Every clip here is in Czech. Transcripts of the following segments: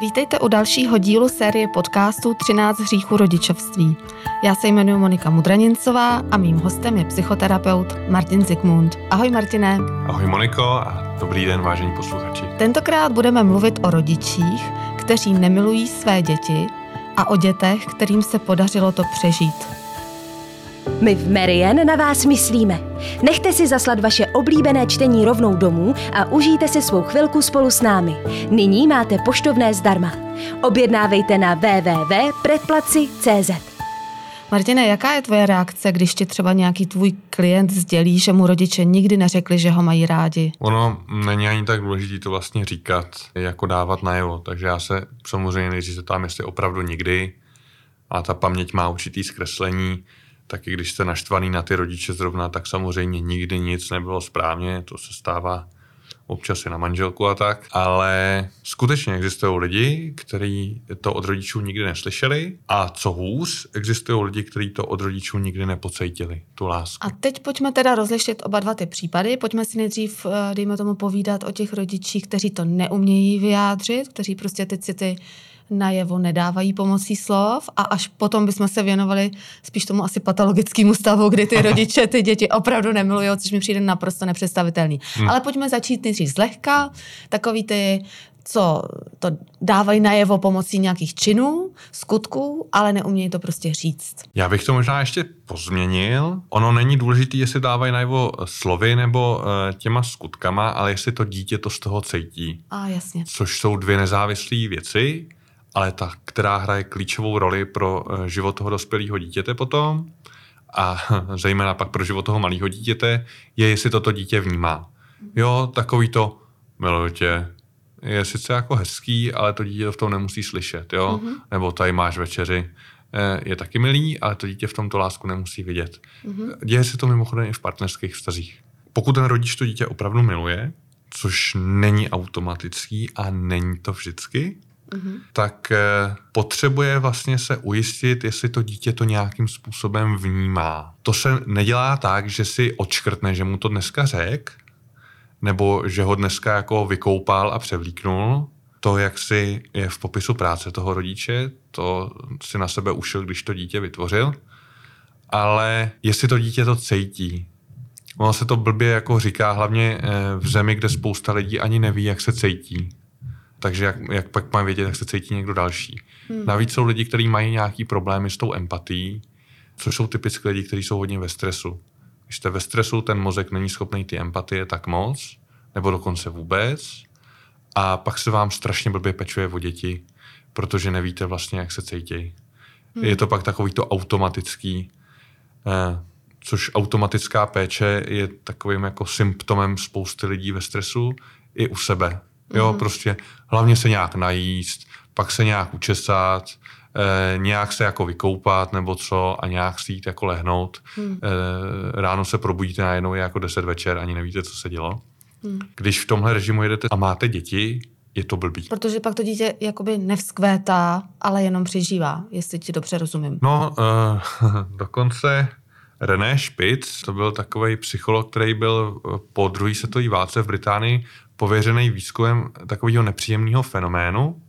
Vítejte u dalšího dílu série podcastu 13 hříchů rodičovství. Já se jmenuji Monika Mudranincová a mým hostem je psychoterapeut Martin Zikmund. Ahoj Martine. Ahoj Moniko a dobrý den vážení posluchači. Tentokrát budeme mluvit o rodičích, kteří nemilují své děti a o dětech, kterým se podařilo to přežít. My v Marian na vás myslíme. Nechte si zaslat vaše oblíbené čtení rovnou domů a užijte si svou chvilku spolu s námi. Nyní máte poštovné zdarma. Objednávejte na www.predplaci.cz Martine, jaká je tvoje reakce, když ti třeba nějaký tvůj klient sdělí, že mu rodiče nikdy neřekli, že ho mají rádi? Ono není ani tak důležité to vlastně říkat, jako dávat najevo. Takže já se samozřejmě nejdřív zeptám, jestli opravdu nikdy. A ta paměť má určitý zkreslení taky když jste naštvaný na ty rodiče zrovna, tak samozřejmě nikdy nic nebylo správně, to se stává občas i na manželku a tak, ale skutečně existují lidi, kteří to od rodičů nikdy neslyšeli a co hůř, existují lidi, kteří to od rodičů nikdy nepocítili, tu lásku. A teď pojďme teda rozlišit oba dva ty případy. Pojďme si nejdřív, eh, dejme tomu, povídat o těch rodičích, kteří to neumějí vyjádřit, kteří prostě ty city najevo nedávají pomocí slov a až potom bychom se věnovali spíš tomu asi patologickému stavu, kdy ty rodiče ty děti opravdu nemilují, což mi přijde naprosto nepředstavitelný. Hmm. Ale pojďme začít nejdřív zlehka, takový ty co to dávají najevo pomocí nějakých činů, skutků, ale neumějí to prostě říct. Já bych to možná ještě pozměnil. Ono není důležité, jestli dávají najevo slovy nebo uh, těma skutkama, ale jestli to dítě to z toho cítí. A jasně. Což jsou dvě nezávislé věci ale ta, která hraje klíčovou roli pro eh, život toho dospělého dítěte potom a zejména pak pro život toho malého dítěte, je, jestli toto dítě vnímá. Jo, takový to, miluji tě, je sice jako hezký, ale to dítě to v tom nemusí slyšet, jo? Mm-hmm. Nebo tady máš večeři, eh, je taky milý, ale to dítě v tomto lásku nemusí vidět. Mm-hmm. Děje se to mimochodem i v partnerských vztazích. Pokud ten rodič to dítě opravdu miluje, což není automatický a není to vždycky, mm-hmm. tak eh, potřebuje vlastně se ujistit, jestli to dítě to nějakým způsobem vnímá. To se nedělá tak, že si odškrtne, že mu to dneska řek, nebo že ho dneska jako vykoupal a převlíknul. To, jak si je v popisu práce toho rodiče, to si na sebe ušil, když to dítě vytvořil. Ale jestli to dítě to cítí, Ono se to blbě jako říká, hlavně eh, v zemi, kde spousta lidí ani neví, jak se cítí takže jak, jak pak má vědět, jak se cítí někdo další. Hmm. Navíc jsou lidi, kteří mají nějaký problémy s tou empatí, což jsou typicky lidi, kteří jsou hodně ve stresu. Když jste ve stresu, ten mozek není schopný ty empatie tak moc, nebo dokonce vůbec, a pak se vám strašně blbě pečuje o děti, protože nevíte vlastně, jak se cítí. Hmm. Je to pak takový to automatický, eh, což automatická péče je takovým jako symptomem spousty lidí ve stresu i u sebe. Jo, mm. prostě hlavně se nějak najíst, pak se nějak učesat, eh, nějak se jako vykoupat nebo co a nějak si jít jako lehnout. Mm. Eh, ráno se probudíte najednou je jako 10 večer, ani nevíte, co se dělo. Mm. Když v tomhle režimu jedete a máte děti, je to blbý. Protože pak to dítě jakoby nevzkvétá, ale jenom přežívá, jestli ti dobře rozumím. No, uh, dokonce René Spitz, to byl takový psycholog, který byl po druhé světové válce v Británii pověřený výzkumem takového nepříjemného fenoménu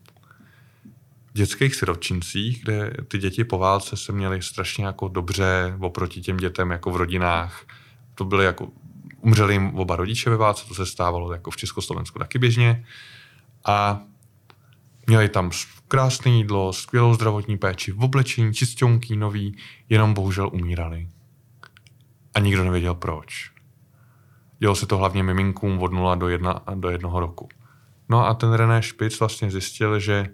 v dětských siročincích, kde ty děti po válce se měly strašně jako dobře oproti těm dětem jako v rodinách. To byly jako, umřeli jim oba rodiče ve válce, to se stávalo jako v Československu taky běžně. A měli tam krásné jídlo, skvělou zdravotní péči, v oblečení, čistěnký, nový, jenom bohužel umírali. A nikdo nevěděl proč. Dělo se to hlavně miminkům od 0 do, 1, do jednoho roku. No a ten René Špic vlastně zjistil, že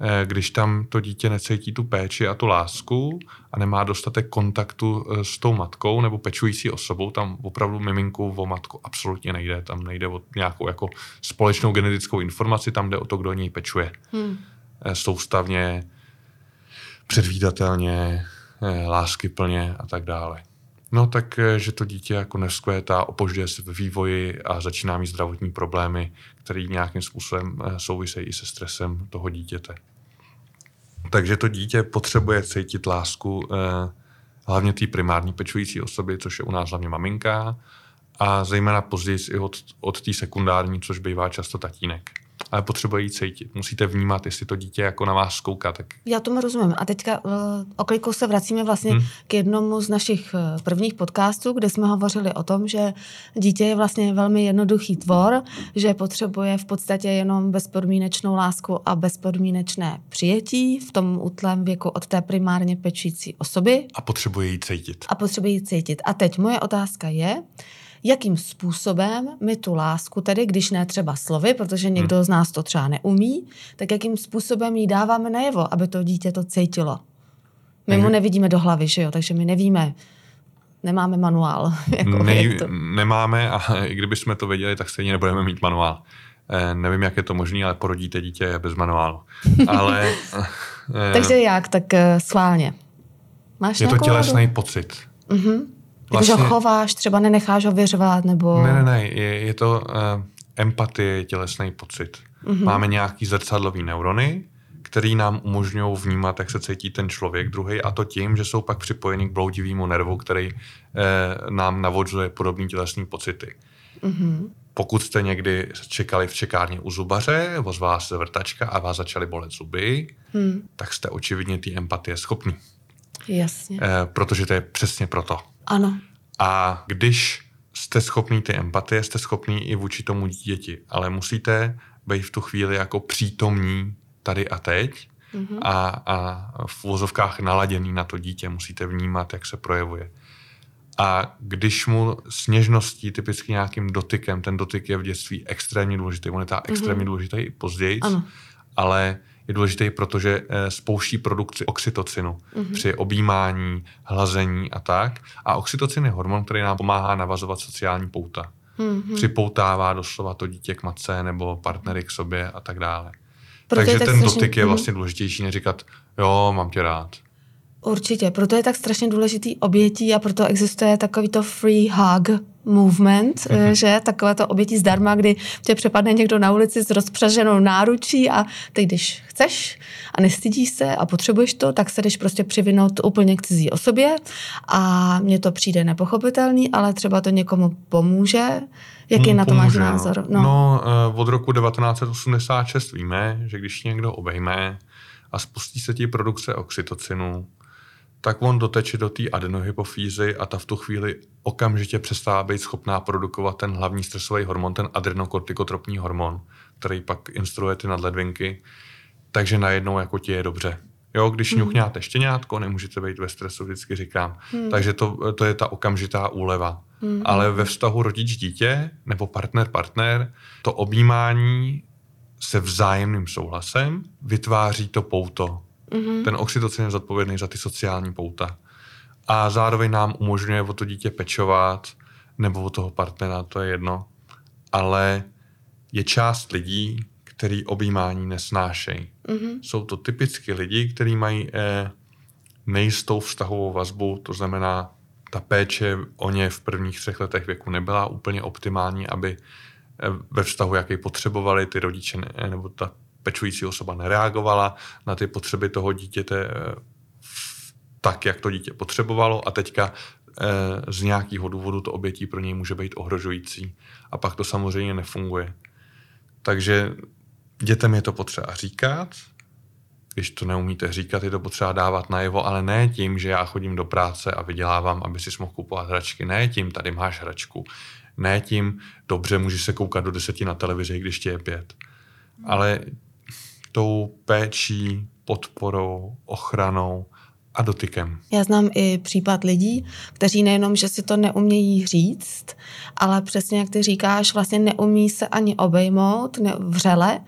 eh, když tam to dítě necítí tu péči a tu lásku a nemá dostatek kontaktu eh, s tou matkou nebo pečující osobou, tam opravdu miminku o matku absolutně nejde. Tam nejde o nějakou jako společnou genetickou informaci, tam jde o to, kdo o něj pečuje. Hmm. Eh, soustavně, předvídatelně, láskyplně a tak dále. No tak, eh, že to dítě jako neskvétá, opožďuje se ve vývoji a začíná mít zdravotní problémy, které nějakým způsobem eh, souvisejí i se stresem toho dítěte. Takže to dítě potřebuje cítit lásku eh, hlavně té primární pečující osoby, což je u nás hlavně maminka, a zejména později i od, od té sekundární, což bývá často tatínek. Ale potřebuje jí cítit. Musíte vnímat, jestli to dítě jako na vás kouká. Tak... Já tomu rozumím. A teďka uh, oklikou se vracíme vlastně hmm. k jednomu z našich uh, prvních podcastů, kde jsme hovořili o tom, že dítě je vlastně velmi jednoduchý tvor, že potřebuje v podstatě jenom bezpodmínečnou lásku a bezpodmínečné přijetí v tom útlém věku od té primárně pečující osoby. A potřebuje jí cítit. A potřebuje jí cítit. A teď moje otázka je, jakým způsobem my tu lásku, tedy když ne třeba slovy, protože někdo hmm. z nás to třeba neumí, tak jakým způsobem ji dáváme najevo, aby to dítě to cítilo. My mu nevidíme do hlavy, že jo, takže my nevíme, nemáme manuál. Jako Nej, to. Nemáme a i kdybychom to věděli, tak stejně nebudeme mít manuál. Eh, nevím, jak je to možné, ale porodíte dítě bez manuálu. Ale, eh, takže jak? Tak eh, schválně. Máš je to tělesný pocit. Uh-huh. Vlastně... Když ho chováš, třeba nenecháš ho vyřvat, nebo... Ne, ne, ne, je, je to uh, empatie, tělesný pocit. Mm-hmm. Máme nějaký zrcadlový neurony, který nám umožňují vnímat, jak se cítí ten člověk druhý, a to tím, že jsou pak připojeni k bloudivému nervu, který eh, nám navodžuje podobné tělesné pocity. Mm-hmm. Pokud jste někdy čekali v čekárně u zubaře, ozvala se vrtačka a vás začaly bolet zuby, hmm. tak jste očividně ty empatie schopní. Jasně. Eh, protože to je přesně proto. Ano. A když jste schopný ty empatie, jste schopný i vůči tomu děti, ale musíte být v tu chvíli jako přítomní tady a teď mm-hmm. a, a v vozovkách naladěný na to dítě, musíte vnímat, jak se projevuje. A když mu s něžností, typicky nějakým dotykem, ten dotyk je v dětství extrémně důležitý, on je ta extrémně mm-hmm. důležitý i později, ano. ale je důležitý, protože eh, spouští produkci oxytocinu mm-hmm. při objímání, hlazení a tak. A oxytocin je hormon, který nám pomáhá navazovat sociální pouta. Mm-hmm. Připoutává doslova to dítě k matce nebo partnery k sobě a tak dále. Proto Takže ten dotyk je mhm. vlastně důležitější než říkat, jo, mám tě rád. Určitě, proto je tak strašně důležitý obětí a proto existuje takový to free hug movement, mm-hmm. že takové to obětí zdarma, kdy tě přepadne někdo na ulici s rozpřaženou náručí a ty, když chceš a nestydíš se a potřebuješ to, tak se jdeš prostě přivinout úplně k cizí osobě a mně to přijde nepochopitelný, ale třeba to někomu pomůže. Jaký hmm, na to pomůže, máš názor? No. no, eh, od roku 1986 víme, že když někdo obejme a spustí se ti produkce oxytocinu, tak on doteče do té adenohypofýzy a ta v tu chvíli okamžitě přestává být schopná produkovat ten hlavní stresový hormon, ten adrenokortikotropní hormon, který pak instruuje ty nadledvinky, takže najednou jako ti je dobře. Jo, když hmm. ňuchňáte štěňátko, nemůžete být ve stresu, vždycky říkám. Hmm. Takže to, to je ta okamžitá úleva. Hmm. Ale ve vztahu rodič-dítě nebo partner-partner, to objímání se vzájemným souhlasem vytváří to pouto. Mm-hmm. Ten oxytocin je zodpovědný za ty sociální pouta. A zároveň nám umožňuje o to dítě pečovat, nebo o toho partnera, to je jedno. Ale je část lidí, který objímání nesnášejí. Mm-hmm. Jsou to typicky lidi, kteří mají eh, nejistou vztahovou vazbu, to znamená, ta péče o ně v prvních třech letech věku nebyla úplně optimální, aby eh, ve vztahu, jaký potřebovali ty rodiče nebo ta pečující osoba nereagovala na ty potřeby toho dítěte eh, tak, jak to dítě potřebovalo a teďka eh, z nějakého důvodu to obětí pro něj může být ohrožující. A pak to samozřejmě nefunguje. Takže dětem je to potřeba říkat, když to neumíte říkat, je to potřeba dávat najevo, ale ne tím, že já chodím do práce a vydělávám, aby si mohl kupovat hračky. Ne tím, tady máš hračku. Ne tím, dobře, můžeš se koukat do deseti na televizi, když tě je pět. Ale tou péčí, podporou, ochranou a dotykem. Já znám i případ lidí, kteří nejenom, že si to neumějí říct, ale přesně jak ty říkáš, vlastně neumí se ani obejmout ne, vřele,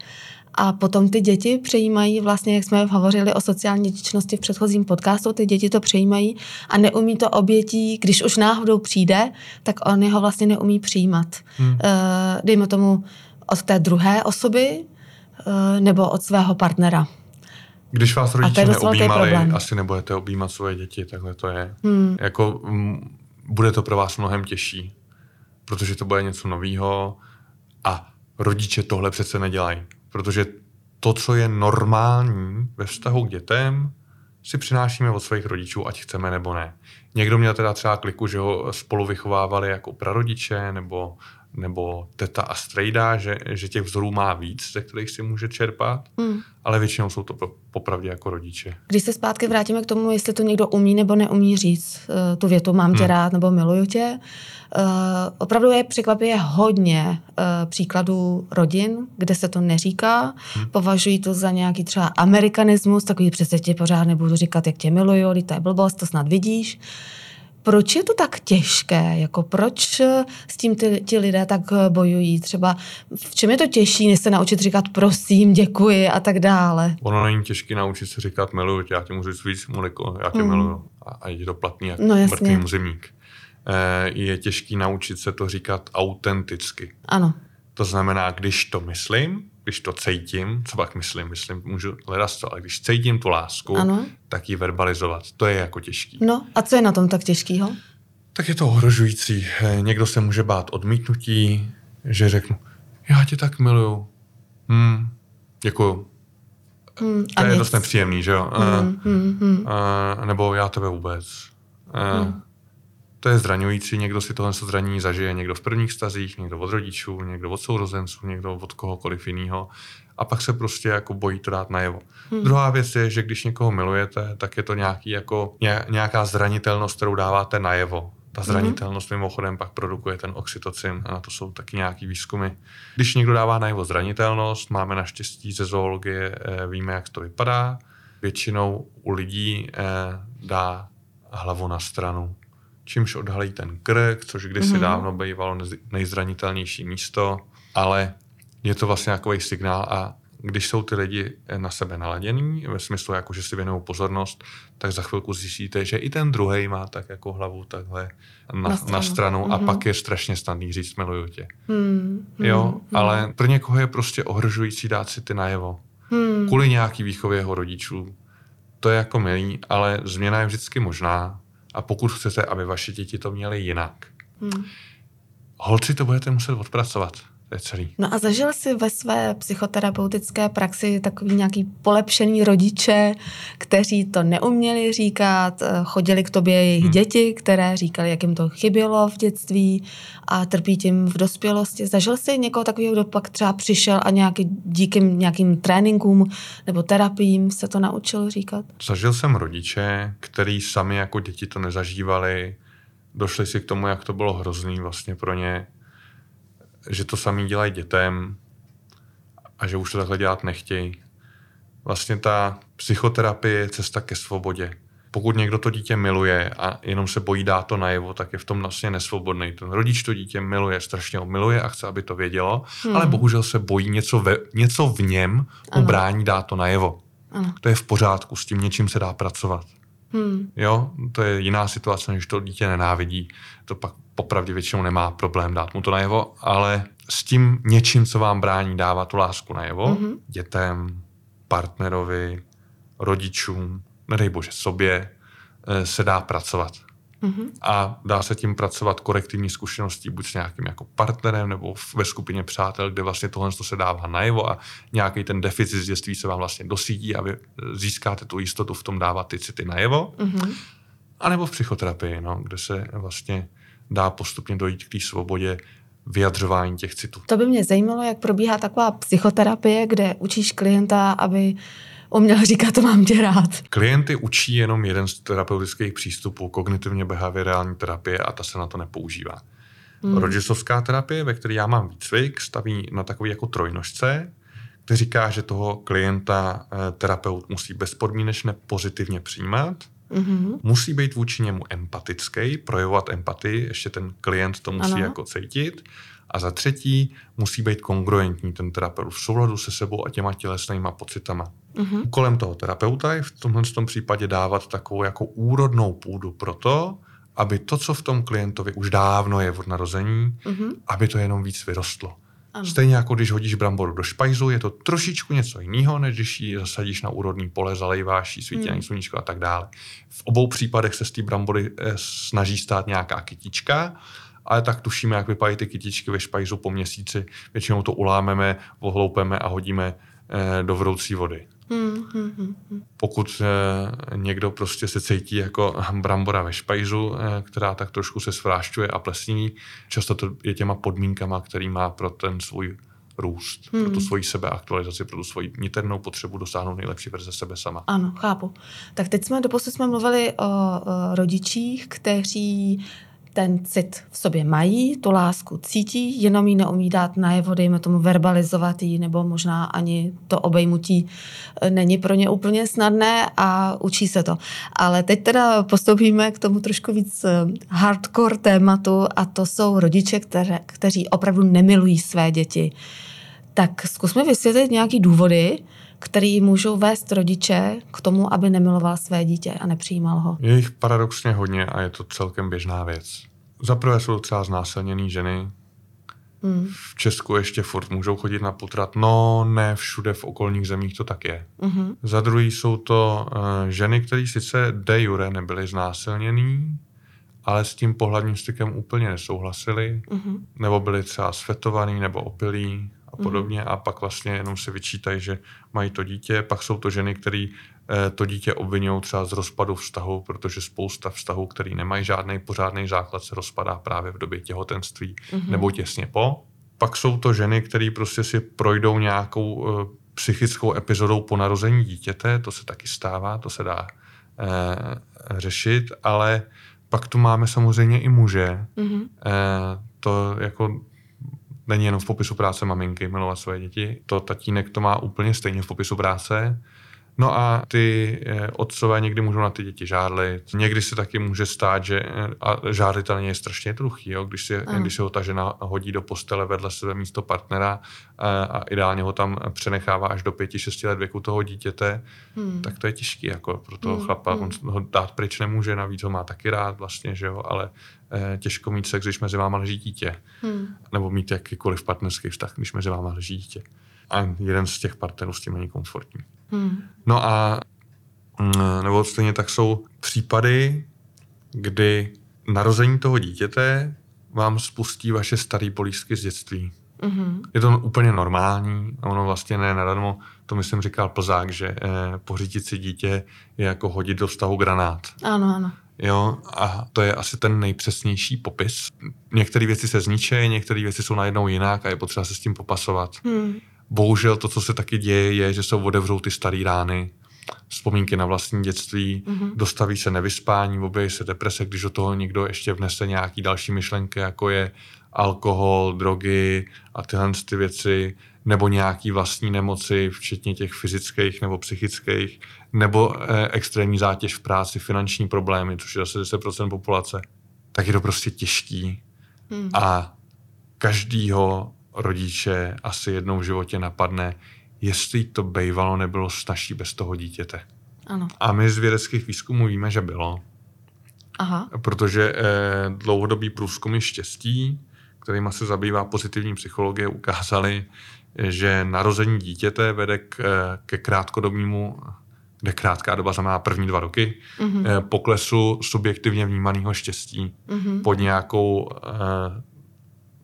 a potom ty děti přejímají, vlastně, jak jsme hovořili o sociální dětičnosti v předchozím podcastu, ty děti to přejímají a neumí to obětí, když už náhodou přijde, tak oni ho vlastně neumí přijímat. Hmm. Uh, dejme tomu od té druhé osoby, nebo od svého partnera. Když vás rodiče neobjímali, asi nebudete objímat svoje děti, takhle to je. Hmm. Jako, m, mm, bude to pro vás mnohem těžší, protože to bude něco nového a rodiče tohle přece nedělají. Protože to, co je normální ve vztahu k dětem, si přinášíme od svých rodičů, ať chceme nebo ne. Někdo měl teda třeba kliku, že ho spolu vychovávali jako prarodiče nebo nebo teta a strejda, že, že těch vzorů má víc, ze kterých si může čerpat, Hmm. ale většinou jsou to popravdě jako rodiče. Když se zpátky vrátíme k tomu, jestli to někdo umí nebo neumí říct, uh, tu větu mám tě Hmm. rád nebo miluju tě, uh, opravdu je překvapivě hodně uh, příkladů rodin, kde se to neříká, Hmm. považují to za nějaký třeba amerikanismus, takový přece ti pořád nebudu říkat, jak tě miluju, to je blbost, to snad vidíš. Proč je to tak těžké? Jako proč eh, s tím ty, ti lidé tak eh, bojují? Třeba v čem je to těžší, než se naučit říkat prosím, děkuji a tak dále? Ono není těžké naučit se říkat miluju tě, já ti můžu říct víc, Moniko, já tě Hmm. miluju. A, a je to platný jak No, mrtvý muzimník. Eh, je těžký naučit se to říkat autenticky. Ano. To znamená, když to myslím, když to cítím, co pak myslím, myslím, můžu hledat to, ale když cítím tu lásku, Ano. tak ji verbalizovat. To je jako těžký. No a co je na tom tak těžkýho? Tak je to ohrožující. Eh, Někdo se může bát odmítnutí, že řeknu, já tě tak miluju. Hmm, děkuju. Hmm, To je nic. dost nepříjemný, že jo? Eh, Hmm, hmm, hmm. eh, nebo já tebe vůbec. Eh, Hmm. To je zraňující, někdo si tohle zranění zažije, někdo v prvních stazích, někdo od rodičů, někdo od sourozenců, někdo od kohokoliv jiného. A pak se prostě jako bojí to dát najevo. Hmm. Druhá věc je, že když někoho milujete, tak je to nějaký jako, ně- nějaká zranitelnost, kterou dáváte najevo. Ta zranitelnost mimochodem pak produkuje ten oxytocin a na to jsou taky nějaký výzkumy. Když někdo dává najevo zranitelnost, máme naštěstí ze zoologie, eh, víme, jak to vypadá. Většinou u lidí eh, dá hlavu na stranu, čímž odhalí ten krk, což kdysi Mhm. dávno bývalo nejzranitelnější místo, ale je to vlastně takový signál a když jsou ty lidi na sebe naladěný, ve smyslu, jako, že si věnují pozornost, tak za chvilku zjistíte, že i ten druhý má tak jako hlavu takhle na, Na stranu. na stranu a Mhm. pak je strašně snadný říct miluju tě. Hmm, hmm, Jo, hmm, ale pro někoho je prostě ohrožující dát si ty najevo. hmm. Kvůli nějaký výchově jeho rodičů. To je jako milý, ale změna je vždycky možná. A pokud chcete, aby vaše děti to měly jinak, Hmm. holci to budete muset odpracovat. To je celý. No a zažil jsi ve své psychoterapeutické praxi takový nějaký polepšený rodiče, kteří to neuměli říkat, eh, chodili k tobě jejich Hmm. děti, které říkali, jak jim to chybělo v dětství a trpí tím v dospělosti. Zažil jsi někoho takového, kdo pak třeba přišel a nějaký, díky nějakým tréninkům nebo terapiím se to naučil říkat? Zažil jsem rodiče, který sami jako děti to nezažívali, došli si k tomu, jak to bylo hrozný vlastně pro ně, že to sami dělají dětem a že už to takhle dělat nechtějí. Vlastně ta psychoterapie je cesta ke svobodě. Pokud někdo to dítě miluje a jenom se bojí dát to najevo, tak je v tom vlastně nesvobodný. Ten rodič to dítě miluje, strašně ho miluje a chce, aby to vědělo, hmm. ale bohužel se bojí něco, ve, něco v něm mu Ano. brání dát to najevo. Ano. To je v pořádku, s tím něčím se dá pracovat. Hmm. Jo, to je jiná situace, než to dítě nenávidí. To pak popravdě většinou nemá problém dát mu to najevo, ale s tím něčím, co vám brání dávat tu lásku najevo, Mhm. mm-hmm. dětem, partnerovi, rodičům, nedej bože sobě, eh, se dá pracovat. A dá se tím pracovat korektivní zkušeností buď s nějakým jako partnerem nebo ve skupině přátel, kde vlastně tohle to se dává najevo a nějaký ten deficit z dětství se vám vlastně dosídí a vy eh, získáte tu jistotu v tom dávat ty city najevo. Mhm. A nebo v psychoterapii, no, kde se vlastně dá postupně dojít k té svobodě vyjadřování těch citů. To by mě zajímalo, jak probíhá taková psychoterapie, kde učíš klienta, aby uměl říkat, to mám tě rád. Klienty učí jenom jeden z terapeutických přístupů, kognitivně behaviorální terapie a ta se na to nepoužívá. Hmm. Rodžesovská terapie, ve které já mám výcvik, staví na takový jako trojnožce, kde říká, že toho klienta eh, terapeut musí bezpodmínečně pozitivně přijímat, Mhm. musí být vůči němu empatický, projevovat empatii, ještě ten klient to musí ano. jako cítit. A za třetí musí být kongruentní ten terapeut v souladu se sebou a těma tělesnýma pocitama. Mhm. Úkolem toho terapeuta je v tomhle tom případě dávat takovou jako úrodnou půdu pro to, aby to, co v tom klientovi už dávno je od narození, Mhm. aby to jenom víc vyrostlo. Ano. Stejně jako když hodíš bramboru do špajzu, je to trošičku něco jiného, než když ji zasadíš na úrodný pole, zalejváš jí, svítí Hmm. hmm. sluníčko a tak dále. V obou případech se z té brambory eh, snaží stát nějaká kytička, ale tak tušíme, jak vypadají ty kytičky ve špajzu po měsíci. Většinou to ulámeme, ohloupeme a hodíme eh, do vroucí vody. Hmm, hmm, hmm, hmm. Pokud eh, někdo prostě se cítí jako brambora ve špajzu, eh, která tak trošku se svrášťuje a plesní, často to je těma podmínkama, který má pro ten svůj růst, hmm. pro tu svoji sebeaktualizaci, pro tu svoji niternou potřebu dosáhnout nejlepší verze sebe sama. Ano, chápu. Tak teď jsme doposud jsme mluvili o, o rodičích, kteří ten cit v sobě mají, tu lásku cítí, jenom ji neumí dát najevo, dejme tomu verbalizovat ji, nebo možná ani to obejmutí e, není pro ně úplně snadné a učí se to. Ale teď teda postoupíme k tomu trošku víc e, hardcore tématu a to jsou rodiče, které, kteří opravdu nemilují své děti. Tak zkusme vysvětlit nějaký důvody, který můžou vést rodiče k tomu, aby nemiloval své dítě a nepřijímal ho. Je jich paradoxně hodně a je to celkem běžná věc. Za prvé jsou docela znásilněné ženy. Hmm. V Česku ještě furt můžou chodit na potrat. No, ne všude v okolních zemích to tak je. Hmm. Za druhý jsou to uh, ženy, které sice de jure nebyly znásilněný, ale s tím pohlavním stykem úplně nesouhlasili, mm-hmm. nebo byli třeba svetovaný nebo opilí a podobně a pak vlastně jenom si vyčítají, že mají to dítě. Pak jsou to ženy, které eh, to dítě obvinují třeba z rozpadu vztahu, protože spousta vztahů, který nemají žádný pořádný základ, se rozpadá právě v době těhotenství mm-hmm. nebo těsně po. Pak jsou to ženy, které prostě si projdou nějakou uh, psychickou epizodou po narození dítěte, to se taky stává, to se dá uh, řešit, ale pak tu máme samozřejmě i muže. Mm-hmm. Uh, to jako není jenom v popisu práce maminky milovat své děti. To tatínek to má úplně stejně v popisu práce. No a ty eh, otcové někdy můžou na ty děti žádlit. Někdy se taky může stát, že eh, a žádlit je strašně jednoduchý, jo? Když, si, když se ho ta žena hodí do postele vedle sebe místo partnera a, eh, a ideálně ho tam přenechává až do pěti, šesti let věku toho dítěte, hmm. tak to je těžký jako pro toho hmm. chlapa. Hmm. On ho dát pryč nemůže, navíc ho má taky rád vlastně, že jo, ale eh, těžko mít sex, když mezi váma leží dítě. Hmm. Nebo mít jakýkoliv partnerský vztah, když mezi váma leží dítě. A jeden z těch partnerů s tím není komfortní. Hmm. No a mm, nebo stejně tak jsou případy, kdy narození toho dítěte vám spustí vaše staré polížky z dětství. Mm-hmm. Je to úplně normální a ono vlastně ne nadarmo, to myslím říkal Plzák, že eh, pořídit si dítě je jako hodit do vztahu granát. Ano, ano. Jo, a to je asi ten nejpřesnější popis. Některé věci se zničí, některé věci jsou najednou jinak a je potřeba se s tím popasovat. Hmm bohužel to, co se taky děje, je, že se otevřou ty staré rány, vzpomínky na vlastní dětství, mm-hmm. dostaví se nevyspání, objeví se deprese, když do toho někdo ještě vnese nějaký další myšlenky, jako je alkohol, drogy a tyhle ty věci, nebo nějaký vlastní nemoci, včetně těch fyzických nebo psychických, nebo eh, extrémní zátěž v práci, finanční problémy, což je zase 10% populace, tak je to prostě těžký. Mm. A každýho rodiče asi jednou v životě napadne, jestli to bejvalo nebylo snažší bez toho dítěte. Ano. A my z vědeckých výzkumů víme, že bylo. Aha. Protože eh, dlouhodobý průzkumy štěstí, kterýma se zabývá pozitivní psychologie, ukázali, že narození dítěte vede k, eh, ke krátkodobnímu, kde krátká doba znamená první dva roky, mm-hmm. poklesu subjektivně vnímaného štěstí mm-hmm. pod nějakou eh,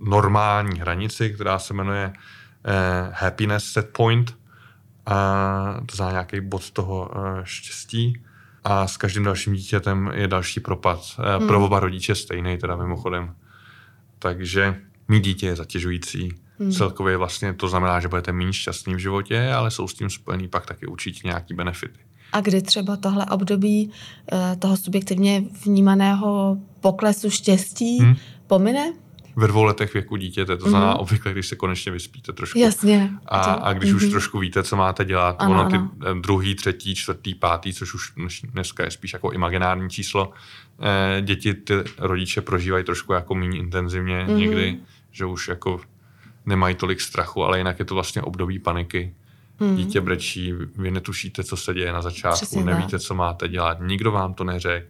normální hranici, která se jmenuje eh, happiness set point, a to znamená nějaký bod toho eh, štěstí. A s každým dalším dítětem je další propad. Eh, hmm. Pro oba rodiče stejný, teda mimochodem. Takže mít dítě je zatěžující. Hmm. Celkově vlastně to znamená, že budete méně šťastný v životě, ale jsou s tím spojený pak taky určitě nějaký benefity. A kdy třeba tohle období uh, toho subjektivně vnímaného poklesu štěstí hmm. pomine? Ve dvou letech věku dítěte, to znamená mm-hmm. obvykle, když se konečně vyspíte trošku. Jasně. A, a když mm-hmm. už mhm. trošku víte, co máte dělat, ano, ono ty ano. Eh, druhý, třetí, čtvrtý, pátý, což už dneska je spíš jako imaginární číslo, eh, děti ty rodiče prožívají trošku jako méně intenzivně mm-hmm. někdy, že už jako nemají tolik strachu, ale jinak je to vlastně období paniky. Hmm. Dítě brečí, vy netušíte, co se děje na začátku, Přesně nevíte, co máte dělat, nikdo vám to neřekl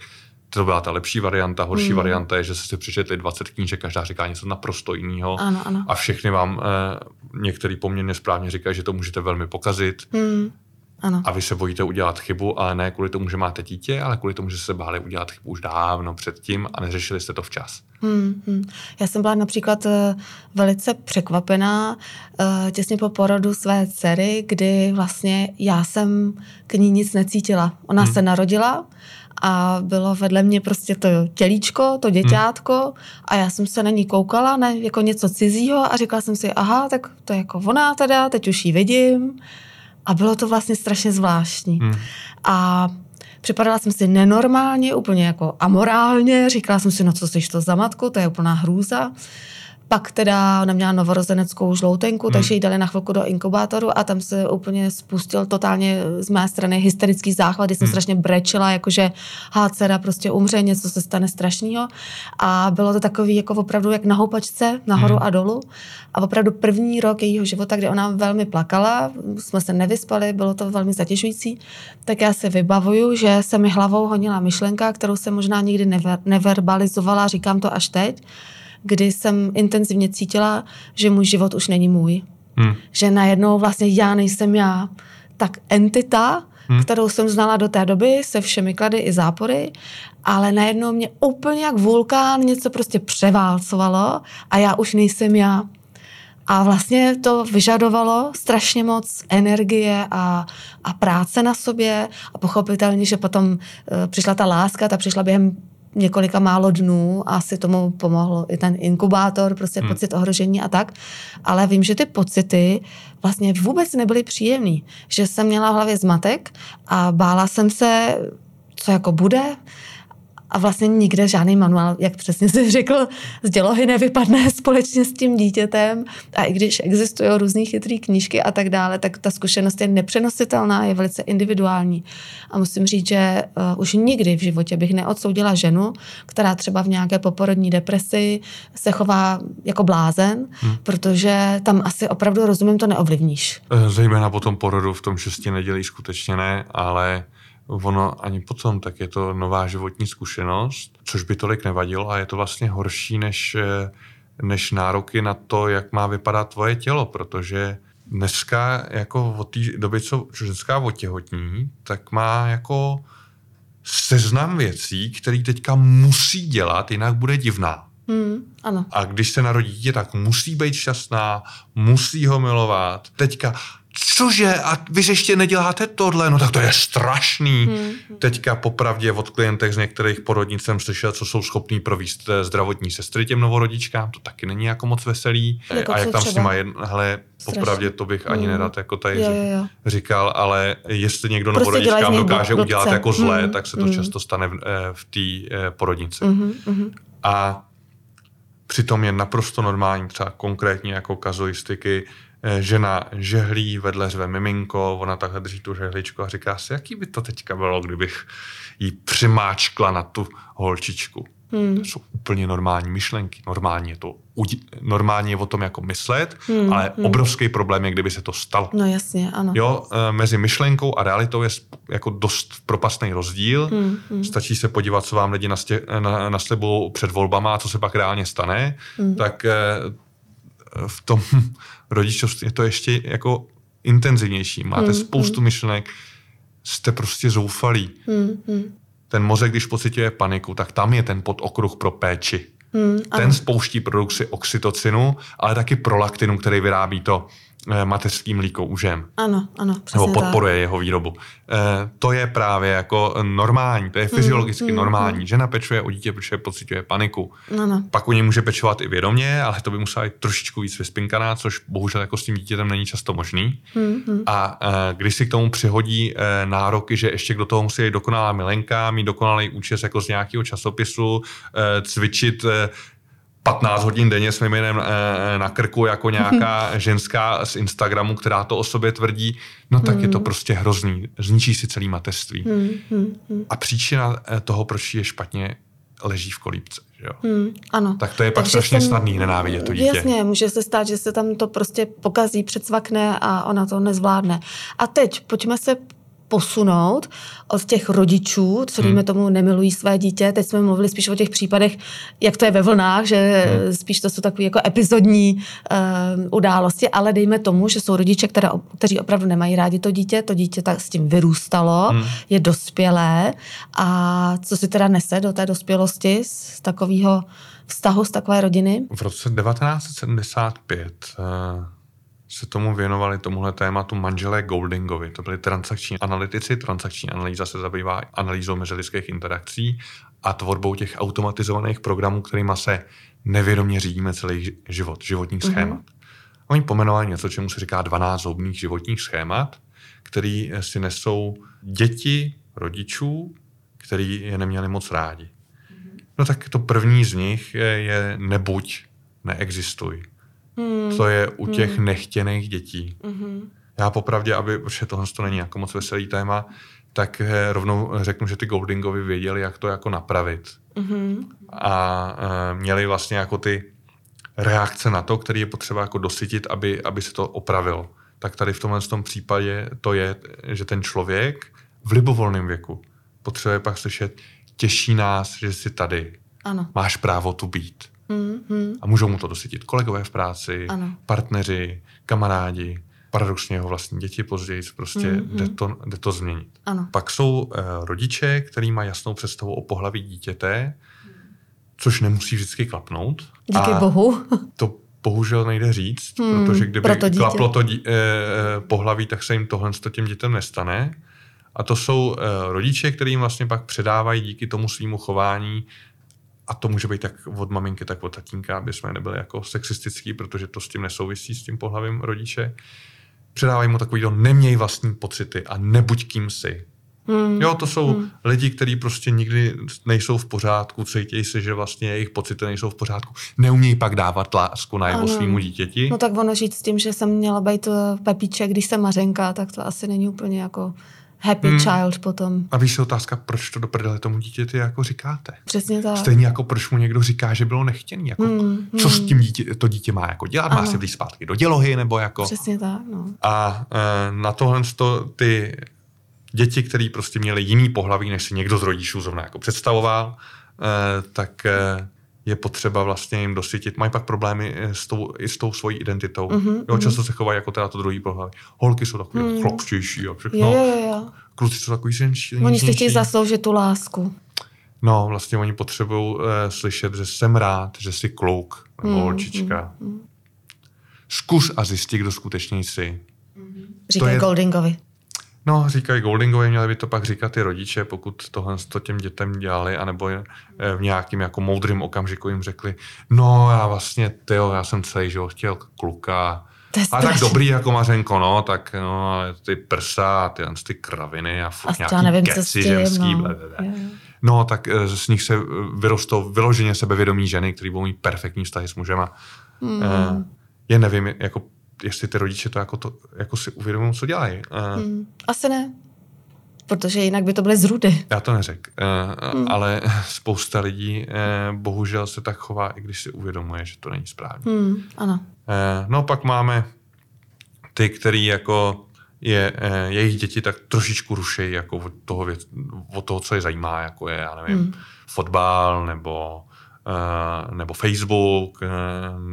to byla ta lepší varianta. Horší hmm. varianta je, že jste si přečetli 20 knížek, každá říká něco naprosto jiného. Ano, ano. A všechny vám eh, některý poměrně správně říkají, že to můžete velmi pokazit. Hmm. Ano. A vy se bojíte udělat chybu, ale ne kvůli tomu, že máte dítě, ale kvůli tomu, že se báli udělat chybu už dávno předtím a neřešili jste to včas. Hmm, hmm. Já jsem byla například uh, velice překvapená uh, těsně po porodu své dcery, kdy vlastně já jsem k ní nic necítila. Ona hmm. se narodila a bylo vedle mě prostě to tělíčko, to děťátko hmm. a já jsem se na ní koukala ne, jako něco cizího a říkala jsem si, aha, tak to je jako ona teda, teď už ji vidím. A bylo to vlastně strašně zvláštní. Hmm. A připadala jsem si nenormálně, úplně jako amorálně, říkala jsem si, no co jsi to za matku, to je úplná hrůza. Pak teda ona měla novorozeneckou žloutenku, hmm. takže ji dali na chvilku do inkubátoru a tam se úplně spustil totálně z mé strany hysterický záchvat, kdy jsem hmm. strašně brečela, jakože dcera prostě umře, něco se stane strašného. A bylo to takový jako opravdu jak na houpačce, nahoru hmm. a dolů. A opravdu první rok jejího života, kdy ona velmi plakala, jsme se nevyspali, bylo to velmi zatěžující, tak já si vybavuju, že se mi hlavou honila myšlenka, kterou jsem možná nikdy never, neverbalizovala, říkám to až teď, kdy jsem intenzivně cítila, že můj život už není můj. Hmm. Že najednou vlastně já nejsem já. Tak entita, hmm. kterou jsem znala do té doby, se všemi klady i zápory, ale najednou mě úplně jak vulkán něco prostě převálcovalo a já už nejsem já. A vlastně to vyžadovalo strašně moc energie a, a práce na sobě a pochopitelně, že potom uh, přišla ta láska, ta přišla během několika málo dnů a asi tomu pomohl i ten inkubátor, prostě hmm. pocit ohrožení a tak. Ale vím, že ty pocity vlastně vůbec nebyly příjemný. Že jsem měla v hlavě zmatek a bála jsem se, co jako bude, a vlastně nikde žádný manuál, jak přesně jsi řekl, z dělohy nevypadne společně s tím dítětem. A i když existují různé chytré knížky a tak dále, tak ta zkušenost je nepřenositelná, je velice individuální. A musím říct, že uh, už nikdy v životě bych neodsoudila ženu, která třeba v nějaké poporodní depresi se chová jako blázen, hmm. protože tam asi opravdu rozumím, to neovlivníš. Eh, zejména po tom porodu v tom šesti nedělí skutečně ne, ale ono ani potom, tak je to nová životní zkušenost, což by tolik nevadilo a je to vlastně horší než, eh, než nároky na to, jak má vypadat tvoje tělo, protože dneska jako od té doby, co ženská otěhotní, tak má jako seznam věcí, které teďka musí dělat, jinak bude divná. Hmm, ano. A když se narodí dítě, tak musí být šťastná, musí ho milovat. Teďka cože, a vy ještě neděláte tohle, no tak to je strašný. Hmm. Teďka popravdě od klientek z některých porodnic jsem slyšel, co jsou schopní províst eh, zdravotní sestry těm novorodičkám, to taky není jako moc veselý. Jako a jak tam třeba? s nima je, hele, popravdě to bych ani hmm. nerad jako tady jo, jo, jo. říkal, ale jestli někdo prostě novorodičkám dokáže blbce. udělat jako zlé, hmm. tak se to hmm. často stane v, eh, v té eh, porodnici. Hmm. Hmm. A přitom je naprosto normální třeba konkrétně jako kazuistiky, Eh, žena žehlí, vedle řve miminko, ona takhle drží tu žehličku a říká si, jaký by to teďka bylo, kdybych jí přimáčkla na tu holčičku. Hmm. To jsou úplně normální myšlenky. Normálně je to normálně je o tom jako myslet, hmm, ale hmm. obrovský problém je, kdyby se to stalo. No jasně, ano. Jo, eh, mezi myšlenkou a realitou je jako dost propastný rozdíl. Hmm, hmm. Stačí se podívat, co vám lidi na, na, před volbama a co se pak reálně stane. Hmm. Tak eh, v tom rodičovství je to ještě jako intenzivnější. Máte hmm, spoustu hmm. myšlenek, jste prostě zoufalí. Hmm, hmm. Ten mozek, když pocituje paniku, tak tam je ten podokruh pro péči. Hmm, ten ano. spouští produkci oxytocinu, ale taky prolaktinu, který vyrábí to mateřský mlíko u žen. Ano, ano, Nebo podporuje tak. jeho výrobu. E, to je právě jako normální, to je hmm, fyziologicky mm, normální. Mm. Žena pečuje o dítě, protože pocituje paniku. Ano. Pak u něj může pečovat i vědomě, ale to by musela být trošičku víc vyspinkaná, což bohužel jako s tím dítětem není často možný. Mm, A e, když si k tomu přihodí e, nároky, že ještě do toho musí být dokonalá milenka, mít dokonalý účes jako z nějakého časopisu, e, cvičit e, 15 hodin denně s mým jménem eh, na krku jako nějaká ženská z Instagramu, která to o sobě tvrdí, no tak hmm. je to hmm. prostě hrozný. Zničí si celý mateřství. Hmm, hmm, hmm. A příčina eh, toho, proč je špatně, leží v kolípce. Jo? Hmm, ano. Tak to je pak Takže strašně jsem, snadný nenávidět to dítě. Jasně, může se stát, že se tam to prostě pokazí, předsvakne a ona to nezvládne. A teď pojďme se posunout od těch rodičů, co dejme tomu nemilují své dítě. Teď jsme mluvili spíš o těch případech, jak to je ve vlnách, že hmm. spíš to jsou takové jako epizodní uh, události, ale dejme tomu, že jsou rodiče, které, kteří opravdu nemají rádi to dítě, to dítě tak s tím vyrůstalo, hmm. je dospělé a co si teda nese do té dospělosti z takového vztahu, z takové rodiny? V roce 1975 uh se tomu věnovali tomuhle tématu manželé Goldingovi. To byli transakční analytici. Transakční analýza se zabývá analýzou mezilidských interakcí a tvorbou těch automatizovaných programů, kterými se nevědomě řídíme celý život, životních mm-hmm. schémat. Oni pomenovali něco, čemu se říká 12 zhoubných životních schémat, který si nesou děti rodičů, který je neměli moc rádi. Mm-hmm. No tak to první z nich je, je nebuď, neexistuj. Hmm. To je u těch hmm. nechtěných dětí. Hmm. Já popravdě, aby, protože tohle to není jako moc veselý téma, tak eh, rovnou řeknu, že ty Goldingovi věděli, jak to jako napravit. Mm-hmm. A e, měli vlastně jako ty reakce na to, který je potřeba jako dosytit, aby, aby se to opravilo. Tak tady v tomhle tom případě to je, že ten člověk v libovolném věku potřebuje pak slyšet, těší nás, že jsi tady. Ano. Máš právo tu být. Mm-hmm. A můžou mu to dosytit kolegové v práci, ano. partneři, kamarádi, paradoxně jeho vlastní děti později, prostě mm-hmm. jde, to, jde to změnit. Ano. Pak jsou uh, rodiče, který mají jasnou představu o pohlaví dítěte, což nemusí vždycky klapnout. Díky a bohu. to bohužel nejde říct, hmm, protože kdyby to klaplo to dí, eh, eh, pohlaví, tak se jim tohle s těm dětem nestane. A to jsou eh, rodiče, kterým vlastně pak předávají díky tomu svýmu chování a to může být tak od maminky, tak od tatínka, aby jsme nebyli jako sexistický, protože to s tím nesouvisí s tím pohlavím rodiče. Předávají mu takový, neměj vlastní pocity a nebuď kým si. Hmm. Jo, to jsou hmm. lidi, kteří prostě nikdy nejsou v pořádku, cítí se, že vlastně jejich pocity nejsou v pořádku. Neumějí pak dávat lásku na jeho svýmu dítěti. No tak ono říct s tím, že jsem měla být eh, Pepíček, když jsem Mařenka, tak to asi není úplně jako happy hmm. child potom. A víš se otázka, proč to do prdele tomu dítěti jako říkáte? Přesně tak. Stejně jako proč mu někdo říká, že bylo nechtěný. Jako, hmm. Co s tím dítě, to dítě má jako dělat? Ano. Má si vlít zpátky do dělohy? Nebo jako... Přesně tak, no. A e, na tohle to ty děti, které prostě měly jiný pohlaví, než si někdo z rodičů zrovna jako představoval, e, tak e, je potřeba vlastně jim dosytit. Mají pak problémy s tou, i s tou svojí identitou. Mm-hmm, jo, často mm-hmm. se chovají jako teda to druhý pohlaví. Holky jsou takové mm. chlopčtější a všechno. Je, je, je. Kluci jsou takový ženší. Oni si chtějí zasloužit tu lásku. No, vlastně oni potřebují uh, slyšet, že jsem rád, že jsi kluk nebo mm, holčička. Mm, mm. Zkus a zjistí, kdo skutečně jsi. Mm. Říkají je... Goldingovi. No, říkají Goldingovi, měli by to pak říkat ty rodiče, pokud tohle to těm dětem dělali, anebo je v nějakým jako moudrým okamžiku jim řekli, no já vlastně, tyjo, já jsem celý život chtěl kluka, a tak dobrý jako Mařenko, no, tak no, ty prsa, ty, ty kraviny a furt a nějaký nevím, keci ženský, no. No, tak eh, z nich se vyrostou vyloženě sebevědomí ženy, které budou mít perfektní vztahy s mužem. Hmm. Uh, je nevím, jako jestli ty rodiče to jako, to, jako si uvědomují, co dělají. Uh, hmm. Asi ne. Protože jinak by to byly zrudy. Já to neřek, uh, hmm. ale spousta lidí uh, bohužel se tak chová, i když si uvědomuje, že to není správně. Hmm. Ano. Uh, no pak máme ty, který jako je, jejich děti tak trošičku ruší jako od toho, věc, od toho, co je zajímá, jako je, já nevím, hmm. fotbal nebo, nebo Facebook uh,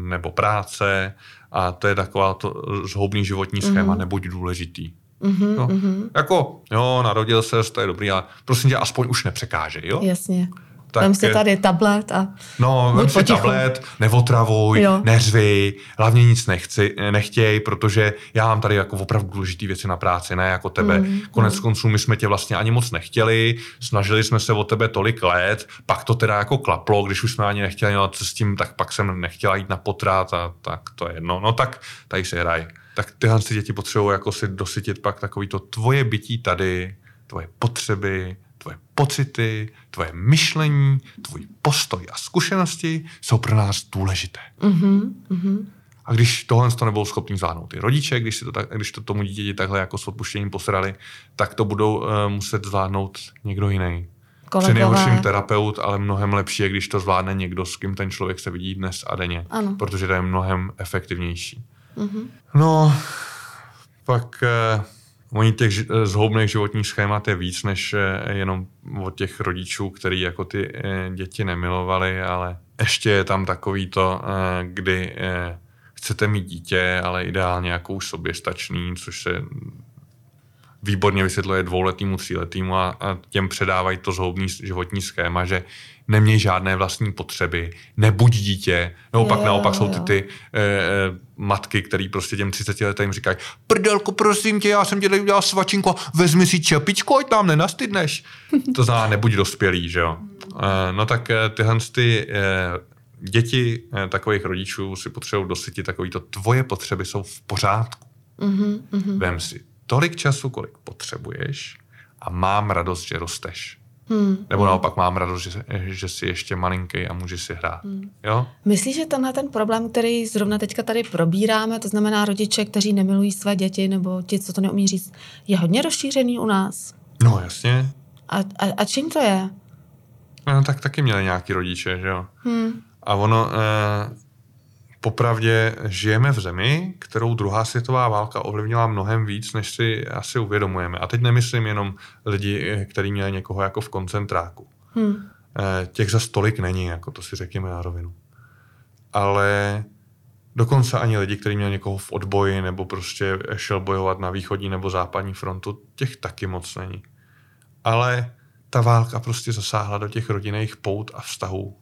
nebo práce a to je taková to zhoubný životní schéma, mm. nebuď důležitý. Mm-hmm, no. mm-hmm. Jako, jo, narodil se, to je dobrý, ale prosím tě, aspoň už nepřekáže, jo? Jasně. Tak, vem si tady tablet a No, vem si potichu. tablet, neotravuj, jo. neřvi, hlavně nic nechci, nechtěj, protože já mám tady jako opravdu důležité věci na práci, ne jako tebe. Mm, Konec mm. konců my jsme tě vlastně ani moc nechtěli, snažili jsme se o tebe tolik let, pak to teda jako klaplo, když už jsme ani nechtěli dělat s tím, tak pak jsem nechtěla jít na potrat a tak to je jedno. No tak tady si hraj. Tak tyhle si děti potřebují jako si dosytit pak takový to tvoje bytí tady, tvoje potřeby, tvoje pocity, tvoje myšlení, tvůj postoj a zkušenosti jsou pro nás důležité. Mm-hmm, mm-hmm. A když tohle to nebudou schopni zvládnout ty rodiče, když, si to tak, když to tomu dítěti takhle jako s odpuštěním posrali, tak to budou uh, muset zvládnout někdo jiný. Kolegové. Přinejhorším terapeut, ale mnohem lepší je, když to zvládne někdo, s kým ten člověk se vidí dnes a denně. Ano. Protože to je mnohem efektivnější. Mm-hmm. No, pak uh, oni těch zhoubných životních schémat je víc, než jenom od těch rodičů, který jako ty eh, děti nemilovali, ale ještě je tam takový to, eh, kdy eh, chcete mít dítě, ale ideálně jako už soběstačný, což se výborně vysvětluje dvouletýmu, tříletýmu a, a těm předávají to zhoubný životní schéma, že neměj žádné vlastní potřeby, nebuď dítě, nebo pak Jo, naopak jsou jo. ty, ty e, matky, který prostě těm 30 letým říkají, prdelko, prosím tě, já jsem ti tady udělal svačinku, vezmi si čepičku, ať nám nenastydneš. To znamená, nebuď dospělý, že jo. E, no tak e, tyhle ty e, děti e, takových rodičů si potřebují dosytit takový to, tvoje potřeby jsou v pořádku. Mhm, mhm. Vem si tolik času, kolik potřebuješ a mám radost, že rosteš. Hmm. Nebo naopak mám radost, že, že jsi ještě malinký a můžeš si hrát. Jo? Myslíš, že tenhle ten problém, který zrovna teďka tady probíráme, to znamená rodiče, kteří nemilují své děti nebo ti, co to neumí říct, je hodně rozšířený u nás? No jasně. A, a, a čím to je? No, tak taky měli nějaký rodiče, že jo. Hmm. A ono, eh, popravdě žijeme v zemi, kterou druhá světová válka ovlivnila mnohem víc, než si asi uvědomujeme. A teď nemyslím jenom lidi, eh, kteří měli někoho jako v koncentráku. Hmm. Eh, těch za stolik není, jako to si řekněme na rovinu. Ale dokonce ani lidi, kteří měli někoho v odboji nebo prostě šel bojovat na východní nebo západní frontu, těch taky moc není. Ale ta válka prostě zasáhla do těch rodinných pout a vztahů.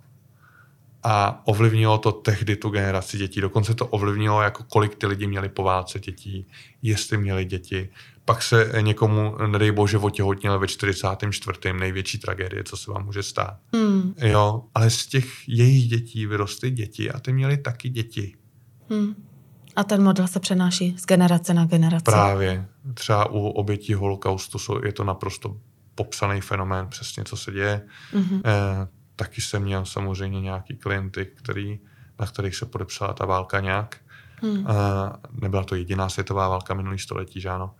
A ovlivnilo to tehdy tu generaci dětí. Dokonce to ovlivnilo, jako kolik ty lidi měli po válce dětí, jestli měli děti. Pak se někomu, nedej bože, otěhotněl ve 44. největší tragédie, co se vám může stát. Hmm. Jo, ale z těch jejich dětí vyrostly děti a ty měli taky děti. Hmm. A ten model se přenáší z generace na generaci. Právě. Třeba u obětí holokaustu je to naprosto popsaný fenomén, přesně co se děje. Mhm. Eh, taky jsem měl samozřejmě nějaký klienty, který, na kterých se podepsala ta válka nějak. Hmm. Eh, nebyla to jediná světová válka minulý století, že ano.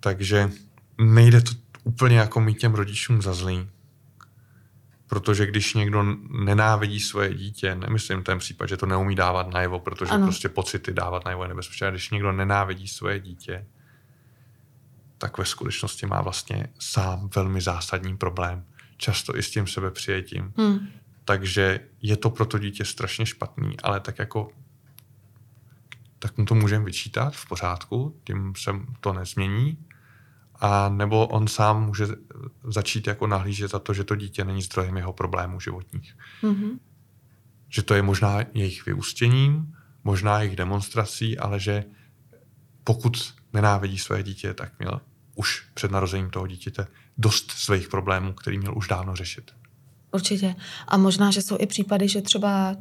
Takže nejde to úplně jako mít těm rodičům za zlý. Protože když někdo nenávidí svoje dítě, nemyslím ten případ, že to neumí dávat najevo, protože Ano. prostě pocity dávat najevo je nebezpečné. Když někdo nenávidí svoje dítě, tak ve skutečnosti má vlastně sám velmi zásadní problém. Často i s tím sebepřijetím. Hmm. Takže je to pro to dítě strašně špatný, ale tak jako tak mu to můžeme vyčítat v pořádku, tím se to nezmění. A nebo on sám může začít jako nahlížet za to, že to dítě není zdrojem jeho problémů životních. Mhm. Že to je možná jejich vyústěním, možná jejich demonstrací, ale že pokud nenávidí své dítě, tak měl už před narozením toho dítěte dost svých problémů, který měl už dávno řešit. Určitě. A možná, že jsou i případy, že třeba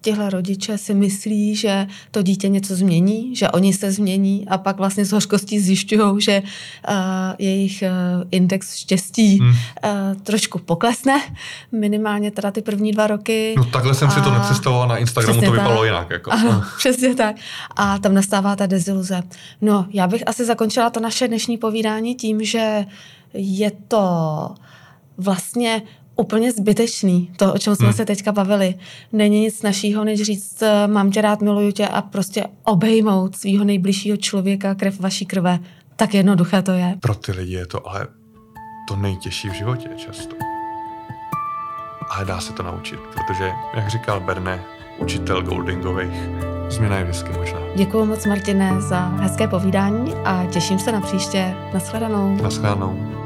těhle rodiče si myslí, že to dítě něco změní, že oni se změní a pak vlastně s hořkostí zjišťují, že uh, jejich uh, index štěstí Hmm. uh, trošku poklesne, minimálně teda ty první dva roky. No takhle jsem si to A- nepředstavoval, na Instagramu Přesně to vypadalo tak. jinak. Jako. Ano, přesně tak. A tam nastává ta deziluze. No, já bych asi zakončila to naše dnešní povídání tím, že je to vlastně úplně zbytečný, to, o čem jsme Hmm. se teďka bavili. Není nic našího, než říct, eh, mám tě rád, miluju tě a prostě obejmout svého nejbližšího člověka, krev vaší krve. Tak jednoduché to je. Pro ty lidi je to ale to nejtěžší v životě často. Ale dá se to naučit, protože, jak říkal Berne, učitel Goldingových, změna je vždycky možná. Děkuji moc, Martine, za hezké povídání a těším se na příště. Naschledanou. Naschledanou.